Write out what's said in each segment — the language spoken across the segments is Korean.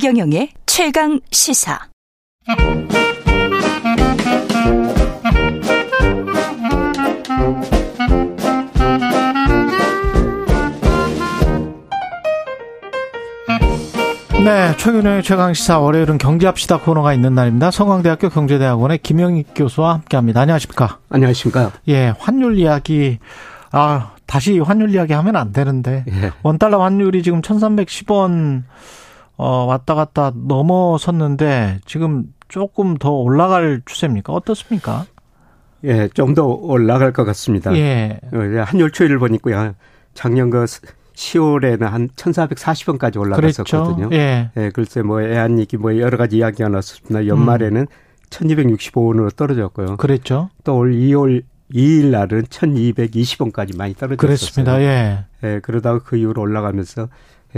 최경영의 최강 시사. 네, 최근의 최강 시사 월요일은 경제합시다 코너가 있는 날입니다. 성광대학교 경제대학원의 김영익 교수와 함께합니다. 안녕하십니까? 안녕하십니까? 예, 환율 이야기 아 다시 환율 이야기 하면 안 되는데 예. 원 달러 환율이 지금 1,310원 어 왔다 갔다 넘어섰는데 지금 조금 더 올라갈 추세입니까? 어떻습니까? 예, 좀 더 올라갈 것 같습니다. 예. 어, 한율 추이를 보니까 작년 그 10월에는 한 1,440원까지 올라갔었거든요. 그렇죠. 예. 예. 글쎄 뭐 애한 얘기 뭐 여러 가지 이야기가 나왔습니다. 연말에는 음. 1,265원으로 떨어졌고요. 그랬죠. 또 올 2월 2일 날은 1,220원까지 많이 떨어졌어요. 그렇습니다. 예. 예. 그러다가 그 이후로 올라가면서 예,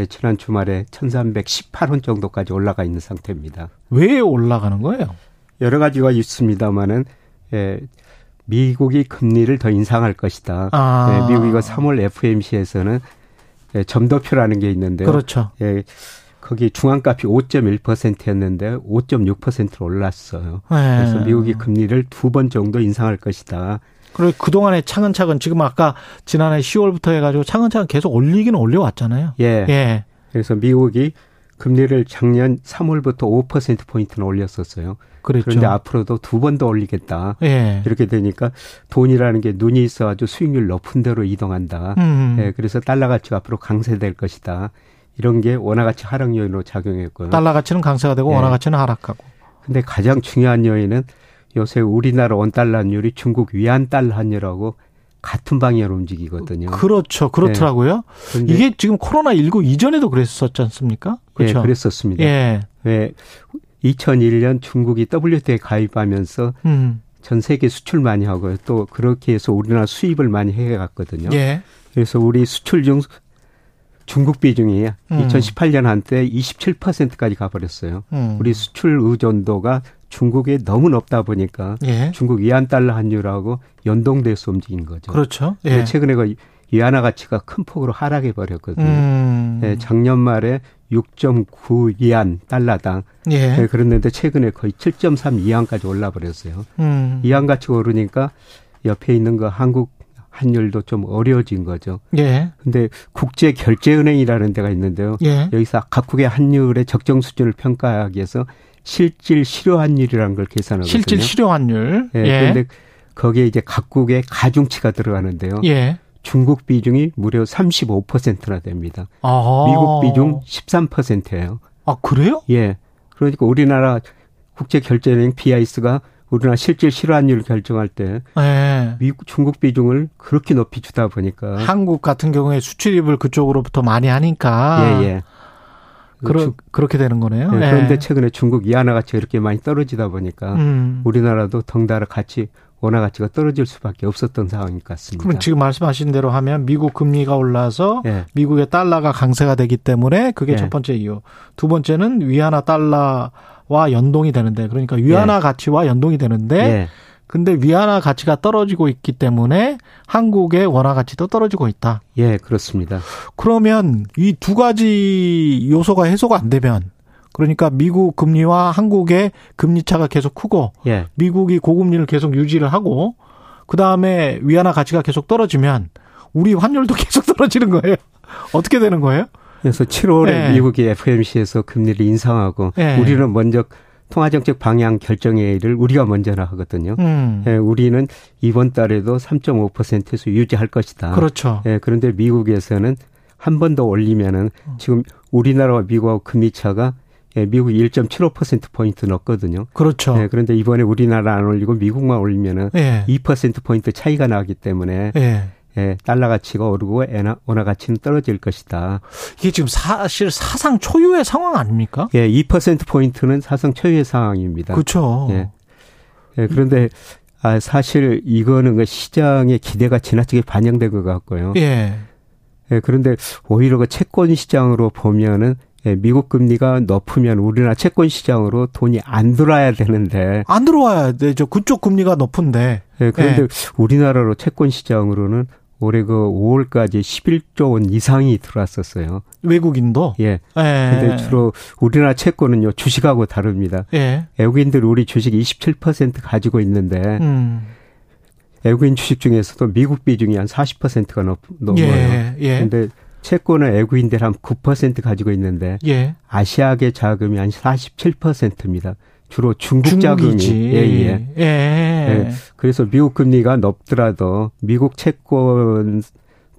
지난 주말에 1,318원 정도까지 올라가 있는 상태입니다. 왜 올라가는 거예요? 여러 가지가 있습니다만은 예, 미국이 금리를 더 인상할 것이다. 아. 예, 미국이 3월 FMC에서는 예, 점도표라는 게 있는데요. 그렇죠. 예, 거기 중앙값이 5.1%였는데 5.6%로 올랐어요. 네. 그래서 미국이 금리를 두 번 정도 인상할 것이다. 그리고 그동안에 차근차근 지금 아까 지난해 10월부터 해가지고 차근차근 계속 올리기는 올려왔잖아요. 예. 예. 그래서 미국이 금리를 작년 3월부터 5%포인트는 올렸었어요. 그렇죠. 그런데 앞으로도 두 번 더 올리겠다. 예. 이렇게 되니까 돈이라는 게 눈이 있어가지고 수익률 높은 대로 이동한다. 음. 예, 그래서 달러 가치가 앞으로 강세될 것이다. 이런 게 원화 가치 하락 요인으로 작용했고요. 달러 가치는 강세가 되고 예. 원화 가치는 하락하고. 근데 가장 중요한 요인은 요새 우리나라 원 달러 환율이 중국 위안 달러 환율하고 같은 방향으로 움직이거든요. 그렇죠. 그렇더라고요. 네. 이게 지금 코로나 19 이전에도 그랬었지 않습니까? 그렇죠. 예, 그랬었습니다. 예. 왜 2001년 중국이 WTO에 가입하면서 음. 전 세계 수출 많이 하고요. 또 그렇게 해서 우리나라 수입을 많이 해갔거든요. 예. 그래서 우리 수출 중 중국 비중이 음. 2018년 한때 27%까지 가버렸어요. 음. 우리 수출 의존도가 중국에 너무 높다 보니까 예. 중국 위안 달러 환율하고 연동돼서 움직인 거죠. 그렇죠. 예. 최근에 그 위안화 가치가 큰 폭으로 하락해 버렸거든요. 음. 예, 작년 말에 6.9 위안 달러당. 예. 예. 그랬는데 최근에 거의 7.3 위안까지 올라 버렸어요. 음. 위안 가치가 오르니까 옆에 있는 거 한국 환율도 좀 어려워진 거죠. 예. 근데 국제 결제 은행이라는 데가 있는데요. 예. 여기서 각국의 환율의 적정 수준을 평가하기 위해서 실질 실효 환율이라는 걸 계산하거든요. 실질 실효 환율. 예. 예. 근데 거기에 이제 각국의 가중치가 들어가는데요. 예. 중국 비중이 무려 35%나 됩니다. 아 미국 비중 13%예요. 아, 그래요? 예. 그러니까 우리나라 국제 결제은행 BIS가 우리나라 실질 실환율 결정할 때 네. 미국 중국 비중을 그렇게 높이 주다 보니까 한국 같은 경우에 수출입을 그쪽으로부터 많이 하니까 예, 예. 그러, 그렇게 되는 거네요. 네, 예. 그런데 최근에 중국 이하나 가치가 이렇게 많이 떨어지다 보니까 음. 우리나라도 덩달아 같이 원화 가치가 떨어질 수밖에 없었던 상황인 것 같습니다. 그럼 지금 말씀하신 대로 하면 미국 금리가 올라서 예. 미국의 달러가 강세가 되기 때문에 그게 예. 첫 번째 이유. 두 번째는 위안화 달러 와 연동이 되는데 그러니까 위안화 예. 가치와 연동이 되는데 예. 근데 위안화 가치가 떨어지고 있기 때문에 한국의 원화 가치도 떨어지고 있다. 예, 그렇습니다. 그러면 이 두 가지 요소가 해소가 안 되면 그러니까 미국 금리와 한국의 금리 차가 계속 크고 예. 미국이 고금리를 계속 유지를 하고 그다음에 위안화 가치가 계속 떨어지면 우리 환율도 계속 떨어지는 거예요. 어떻게 되는 거예요? 그래서 7월에 예. 미국이 FMC에서 금리를 인상하고 예. 우리는 먼저 통화정책 방향 결정회의를 우리가 먼저나 하거든요. 음. 예, 우리는 이번 달에도 3.5%에서 유지할 것이다. 그렇죠. 예, 그런데 미국에서는 한 번 더 올리면은 지금 우리나라와 미국하고 금리 차가 예, 미국이 1.75% 포인트 넣었거든요. 그렇죠. 예, 그런데 이번에 우리나라 안 올리고 미국만 올리면은 예. 2% 포인트 차이가 나기 때문에 예. 예, 달러 가치가 오르고 엔화, 원화 가치는 떨어질 것이다. 이게 지금 사실 사상 초유의 상황 아닙니까? 예, 2% 포인트는 사상 초유의 상황입니다. 그렇죠. 예. 예, 그런데 아, 사실 이거는 그 시장의 기대가 지나치게 반영된 것 같고요. 예. 예, 그런데 오히려 그 채권 시장으로 보면은 예, 미국 금리가 높으면 우리나라 채권 시장으로 돈이 안 들어와야 되는데 안 들어와야 되죠. 그쪽 금리가 높은데. 예, 그런데 예. 우리나라로 채권 시장으로는 올해 그 5월까지 11조 원 이상이 들어왔었어요. 외국인도? 예. 예. 근데 주로 우리나라 채권은요, 주식하고 다릅니다. 예. 외국인들 우리 주식 27% 가지고 있는데, 음. 외국인 주식 중에서도 미국 비중이 한 40%가 넘, 넘어요. 예. 예. 근데 채권은 외국인들 한 9% 가지고 있는데, 예. 아시아계 자금이 한 47%입니다. 주로 중국 자금이 예, 예. 예. 예. 그래서 미국 금리가 높더라도 미국 채권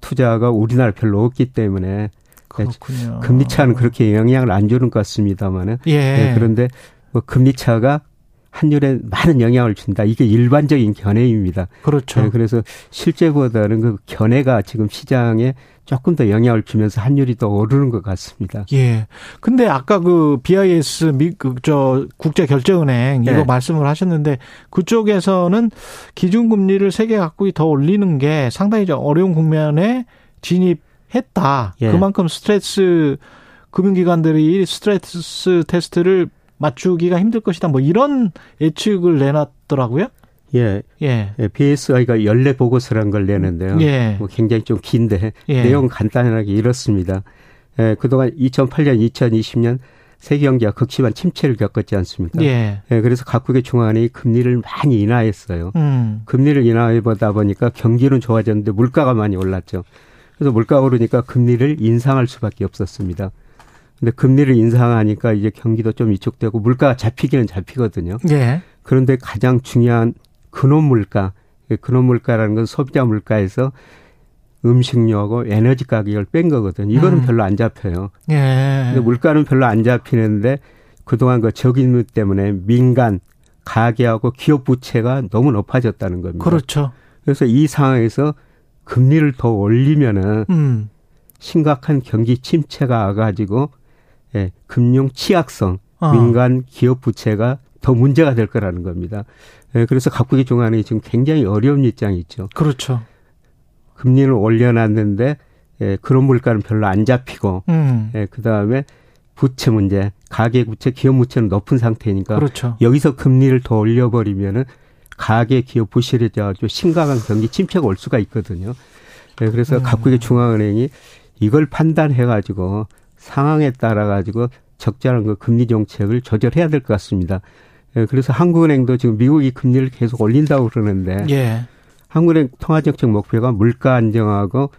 투자가 우리나라 별로 없기 때문에 그렇군요. 금리 차는 그렇게 영향을 안 주는 것 같습니다만은 예. 예. 그런데 뭐 금리 차가 환율에 많은 영향을 준다. 이게 일반적인 견해입니다. 그렇죠. 네, 그래서 실제보다는 그 견해가 지금 시장에 조금 더 영향을 주면서 환율이 더 오르는 것 같습니다. 예. 근데 아까 그 BIS 미저 그 국제 결제은행 이거 네. 말씀을 하셨는데 그쪽에서는 기준 금리를 세계 각국이 더 올리는 게 상당히 좀 어려운 국면에 진입했다. 예. 그만큼 스트레스 금융기관들이 스트레스 테스트를 맞추기가 힘들 것이다. 뭐 이런 예측을 내놨더라고요. 예. 예. 예. BSI가 연례 보고서란 걸 내는데요. 예. 뭐 굉장히 좀 긴데 예. 내용은 간단하게 이렇습니다. 예, 그동안 2008년, 2020년 세계 경제가 극심한 침체를 겪었지 않습니까? 예. 예 그래서 각국의 중앙은행이 금리를 많이 인하했어요. 음. 금리를 인하해 보다 보니까 경기는 좋아졌는데 물가가 많이 올랐죠. 그래서 물가가 오르니까 금리를 인상할 수밖에 없었습니다. 근데 금리를 인상하니까 이제 경기도 좀 위축되고 물가가 잡히기는 잡히거든요. 예. 그런데 가장 중요한 근원 물가, 근원 물가라는 건 소비자 물가에서 음식료하고 에너지 가격을 뺀 거거든요. 이거는 음. 별로 안 잡혀요. 예. 근데 물가는 별로 안 잡히는데 그동안 그 적임료 때문에 민간 가계하고 기업 부채가 너무 높아졌다는 겁니다. 그렇죠. 그래서 이 상황에서 금리를 더 올리면은 음. 심각한 경기 침체가 와가지고 예, 금융 취약성, 어. 민간 기업 부채가 더 문제가 될 거라는 겁니다. 예, 그래서 각국의 중앙은행이 지금 굉장히 어려운 입장이 있죠. 그렇죠. 금리를 올려놨는데 예, 그런 물가는 별로 안 잡히고, 음. 예, 그 다음에 부채 문제, 가계 부채, 기업 부채는 높은 상태니까 그렇죠. 여기서 금리를 더 올려 버리면은 가계 기업 부실해져가지고 심각한 경기 침체가 올 수가 있거든요. 예, 그래서 음. 각국의 중앙은행이 이걸 판단해 가지고 상황에 따라 가지고 적절한 그 금리 정책을 조절해야 될 것 같습니다. 예, 그래서 한국은행도 지금 미국이 금리를 계속 올린다고 그러는데 예. 한국은행 통화정책 목표가 물가 안정하고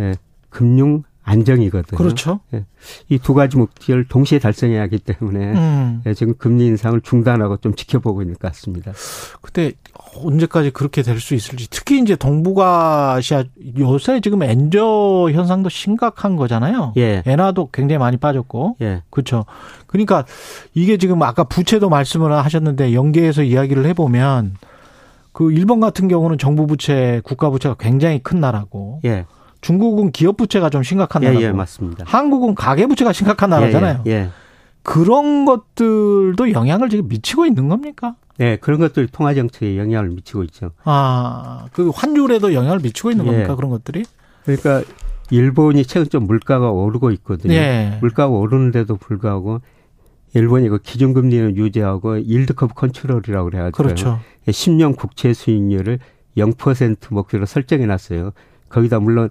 예, 금융 안정이거든요. 그렇죠. 예. 이두 가지 목표를 동시에 달성해야 하기 때문에 음. 예, 지금 금리 인상을 중단하고 좀 지켜보고 있는 것 같습니다. 근데 언제까지 그렇게 될 수 있을지 특히 이제 동북아시아 요새 지금 엔저 현상도 심각한 거잖아요. 예. 엔화도 굉장히 많이 빠졌고. 예. 그렇죠. 그러니까 이게 지금 아까 부채도 말씀을 하셨는데 연계해서 이야기를 해 보면 그 일본 같은 경우는 정부 부채, 국가 부채가 굉장히 큰 나라고. 예. 중국은 기업 부채가 좀 심각한 나라고. 예, 예, 맞습니다. 한국은 가계 부채가 심각한 나라잖아요. 예, 예, 예. 그런 것들도 영향을 지금 미치고 있는 겁니까? 네, 그런 것들 통화 정책에 영향을 미치고 있죠. 아, 그 환율에도 영향을 미치고 있는 예. 겁니까? 그런 것들이? 그러니까 일본이 최근 좀 물가가 오르고 있거든요. 예. 물가가 오르는데도 불구하고 일본이 그 기준금리는 유지하고 일드컵 컨트롤이라고 그래가지고 그렇죠. 10년 국채 수익률을 0% 목표로 설정해 놨어요. 거기다 물론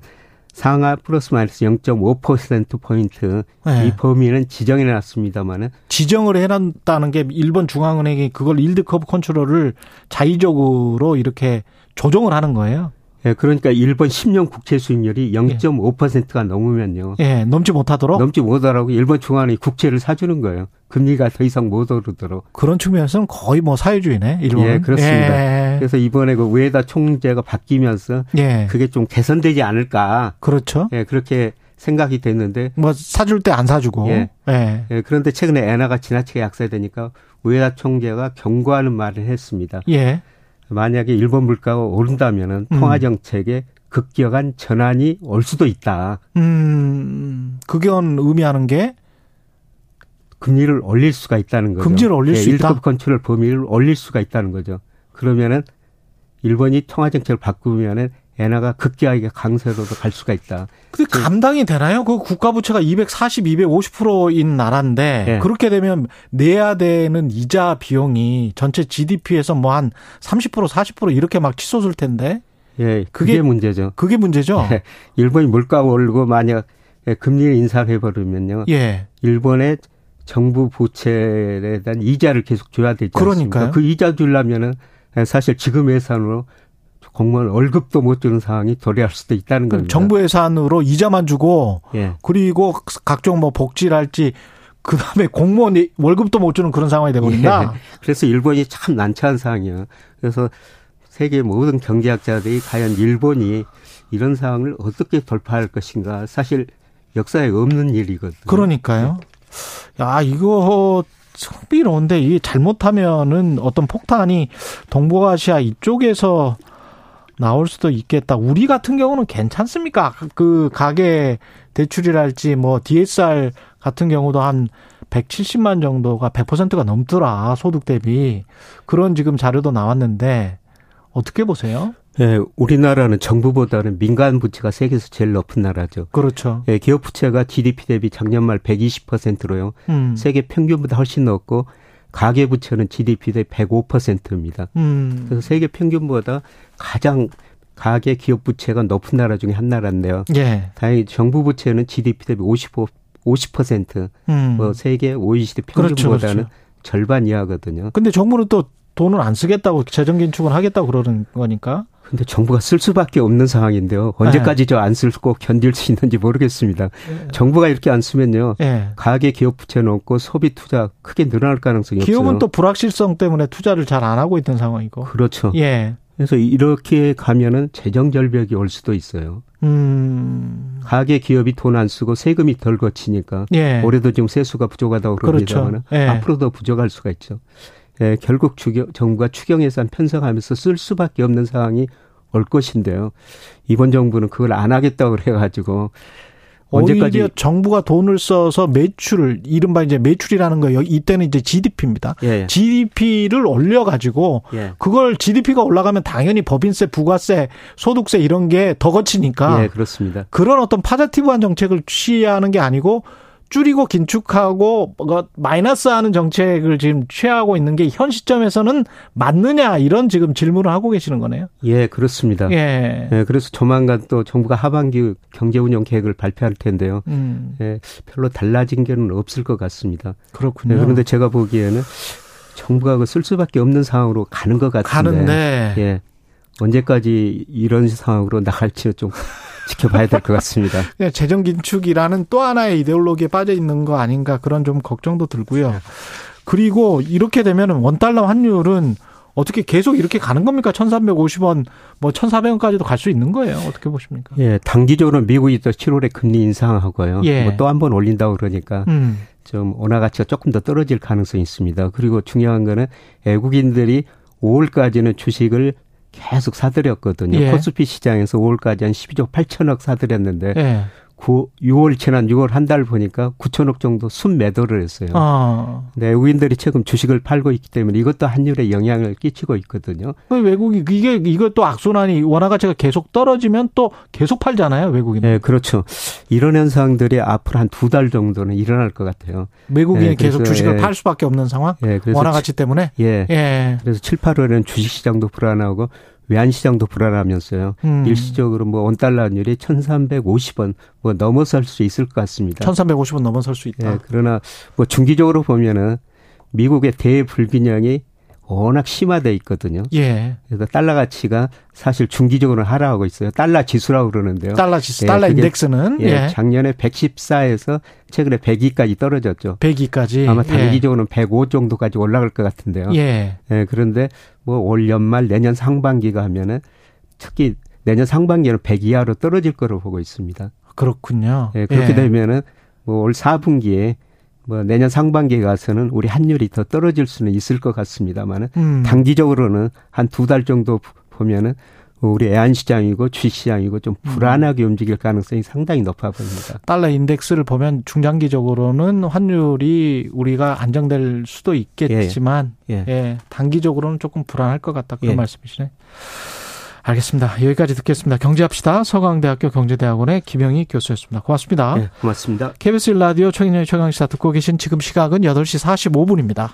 상하 플러스 마이너스 0.5% 포인트 네. 이 범위는 지정해 놨습니다만은 지정을 해놨다는 게 일본 중앙은행이 그걸 yield curve control을 자의적으로 이렇게 조정을 하는 거예요. 예, 그러니까 일본 10년 국채 수익률이 0.5%가 넘으면요. 예, 넘지 못하도록 넘지 못하라고 일본 중앙은행이 국채를 사주는 거예요. 금리가 더 이상 못 오르도록. 그런 측면에서는 거의 뭐 사회주의네, 일본. 예, 그렇습니다. 예. 그래서 이번에 그 우에다 총재가 바뀌면서 예. 그게 좀 개선되지 않을까. 그렇죠. 예, 그렇게 생각이 됐는데 뭐 사줄 때 안 사주고. 예. 예. 예. 그런데 최근에 엔화가 지나치게 약세되니까 우에다 총재가 경고하는 말을 했습니다. 예. 만약에 일본 물가가 오른다면은 음. 통화 정책에 급격한 전환이 올 수도 있다. 음, 그게 의미하는 게 금리를 올릴 수가 있다는 거죠. 금리를 올릴 네, 수 있다. 1급 컨트롤 범위를 올릴 수가 있다는 거죠. 그러면은 일본이 통화 정책을 바꾸면은 엔화가 급격하게 강세로도 갈 수가 있다. 근데 감당이 되나요? 그 국가 부채가 240, 250%인 나라인데 네. 그렇게 되면 내야 되는 이자 비용이 전체 GDP에서 뭐 한 30%, 40% 이렇게 막 치솟을 텐데. 예, 그게, 그게 문제죠. 그게 문제죠. 예, 일본이 물가 오르고 만약 금리를 인상해 버리면요. 예. 일본의 정부 부채에 대한 이자를 계속 줘야 되지 않습니까? 그 이자 주려면은 사실 지금 예산으로 공무원 월급도 못 주는 상황이 도래할 수도 있다는 겁니다. 정부 예산으로 이자만 주고 예. 그리고 각종 뭐 복지랄지 그다음에 공무원 월급도 못 주는 그런 상황이 되버린다. 예. 그래서 일본이 참 난처한 상황이에요. 그래서 세계 모든 경제학자들이 과연 일본이 이런 상황을 어떻게 돌파할 것인가 사실 역사에 없는 일이거든요. 그러니까요. 야 이거 흥미로운데 이게 잘못하면은 어떤 폭탄이 동북아시아 이쪽에서 나올 수도 있겠다. 우리 같은 경우는 괜찮습니까? 그 가계 대출이랄지 뭐 DSR 같은 경우도 한 170만 정도가 100%가 넘더라. 소득 대비. 그런 지금 자료도 나왔는데 어떻게 보세요? 예, 우리나라는 정부보다는 민간 부채가 세계에서 제일 높은 나라죠. 그렇죠. 예, 기업 부채가 GDP 대비 작년 말 120%로요. 음. 세계 평균보다 훨씬 높고 가계 부채는 GDP 대비 105%입니다. 음. 그래서 세계 평균보다 가장 가계 기업 부채가 높은 나라 중에 한 나라인데요. 예. 다행히 정부 부채는 GDP 대비 55 50%. 음. 뭐 세계 OECD 평균보다는 그렇죠, 그렇죠. 절반 이하거든요. 근데 정부는 또 돈을 안 쓰겠다고 재정 긴축을 하겠다고 그러는 거니까. 근데 정부가 쓸 수밖에 없는 상황인데요. 언제까지 네. 저안 쓸고 견딜 수 있는지 모르겠습니다. 네. 정부가 이렇게 안 쓰면요. 네. 가계 기업 부채 높고 소비 투자 크게 늘어날 가능성이 기업은 없어요. 기업은 또 불확실성 때문에 투자를 잘 안 하고 있는 상황이고. 그렇죠. 예. 그래서 이렇게 가면은 재정 절벽이 올 수도 있어요. 음. 가계 기업이 돈 안 쓰고 세금이 덜 거치니까 예. 올해도 지금 세수가 부족하다고 그럽니다만 그렇죠. 예. 앞으로도 부족할 수가 있죠. 예, 결국 추경, 정부가 추경 예산 편성하면서 쓸 수밖에 없는 상황이 올 것인데요. 이번 정부는 그걸 안 하겠다고 그래가지고 언제까지 오히려 정부가 돈을 써서 매출을 이른바 이제 매출이라는 거 이때는 이제 GDP입니다. 예. GDP를 올려 가지고 예. 그걸 GDP가 올라가면 당연히 법인세, 부가세, 소득세 이런 게 더 거치니까 예, 그렇습니다. 그런 어떤 파자티브한 정책을 취하는 게 아니고 줄이고 긴축하고 뭐 마이너스하는 정책을 지금 취하고 있는 게 현 시점에서는 맞느냐 이런 지금 질문을 하고 계시는 거네요. 예, 그렇습니다. 예. 예 그래서 조만간 또 정부가 하반기 경제 운영 계획을 발표할 텐데요. 음. 예, 별로 달라진 게는 없을 것 같습니다. 그렇군요. 예, 그런데 제가 보기에는 정부가 그쓸 수밖에 없는 상황으로 가는 것 같은데. 가는데. 예. 언제까지 이런 상황으로 나갈지는 좀 지켜봐야 될 것 같습니다. 네, 재정 긴축이라는 또 하나의 이데올로기에 빠져 있는 거 아닌가 그런 좀 걱정도 들고요. 그리고 이렇게 되면 원달러 환율은 어떻게 계속 이렇게 가는 겁니까? 1,350원, 뭐 1,400원까지도 갈 수 있는 거예요. 어떻게 보십니까? 예, 단기적으로 미국이 또 7월에 금리 인상하고요. 예. 뭐 또 한 번 올린다고 그러니까 음. 좀 원화 가치가 조금 더 떨어질 가능성이 있습니다. 그리고 중요한 거는 외국인들이 5월까지는 주식을 계속 사들였거든요. 예. 코스피 시장에서 5월까지 한 12조 8천억 사들였는데 예. 9, 6월 지난 6월 한 달 보니까 9천억 정도 순매도를 했어요. 아. 네, 외국인들이 최근 주식을 팔고 있기 때문에 이것도 환율에 영향을 끼치고 있거든요. 그 외국이 이게 이것도 악순환이 원화 가치가 계속 떨어지면 또 계속 팔잖아요, 외국인. 네, 그렇죠. 이런 현상들이 앞으로 한 두 달 정도는 일어날 것 같아요. 외국인이 네, 계속 주식을 예. 팔 수밖에 없는 상황? 예, 원화 가치 때문에? 예. 예. 그래서 7, 8월에는 주식 시장도 불안하고 외환 시장도 불안하면서요. 음. 일시적으로 뭐 원달러 환율이 1,350원 뭐 넘어설 수 있을 것 같습니다. 1,350원 넘어설 수 있다. 예, 그러나 뭐 중기적으로 보면은 미국의 대불균형이 워낙 심화돼 있거든요. 예. 그래서 달러 가치가 사실 중기적으로 하락하고 있어요. 달러 지수라고 그러는데요. 달러 지수, 예, 달러 인덱스는 예, 예. 작년에 114에서 최근에 102까지 떨어졌죠. 102까지. 아마 예. 단기적으로는 예. 105 정도까지 올라갈 것 같은데요. 예. 예 그런데 뭐 올 연말 내년 상반기가 하면은 특히 내년 상반기에는 100 이하로 떨어질 거로 보고 있습니다. 그렇군요. 예, 그렇게 예. 되면은 뭐 올 4분기에 뭐 내년 상반기에 가서는 우리 환율이 더 떨어질 수는 있을 것 같습니다만은 음. 단기적으로는 한 두 달 정도 보면은 우리 애한시장이고 주식시장이고 좀 음. 불안하게 음. 움직일 가능성이 상당히 높아 보입니다. 달러 인덱스를 보면 중장기적으로는 환율이 우리가 안정될 수도 있겠지만 예. 예. 예. 단기적으로는 조금 불안할 것 같다 그런 예. 말씀이시네. 알겠습니다. 여기까지 듣겠습니다. 경제합시다. 서강대학교 경제대학원의 김영희 교수였습니다. 고맙습니다. 네, 고맙습니다. KBS 라디오 최경영의 최강시사 듣고 계신 지금 시각은 8시 45분입니다.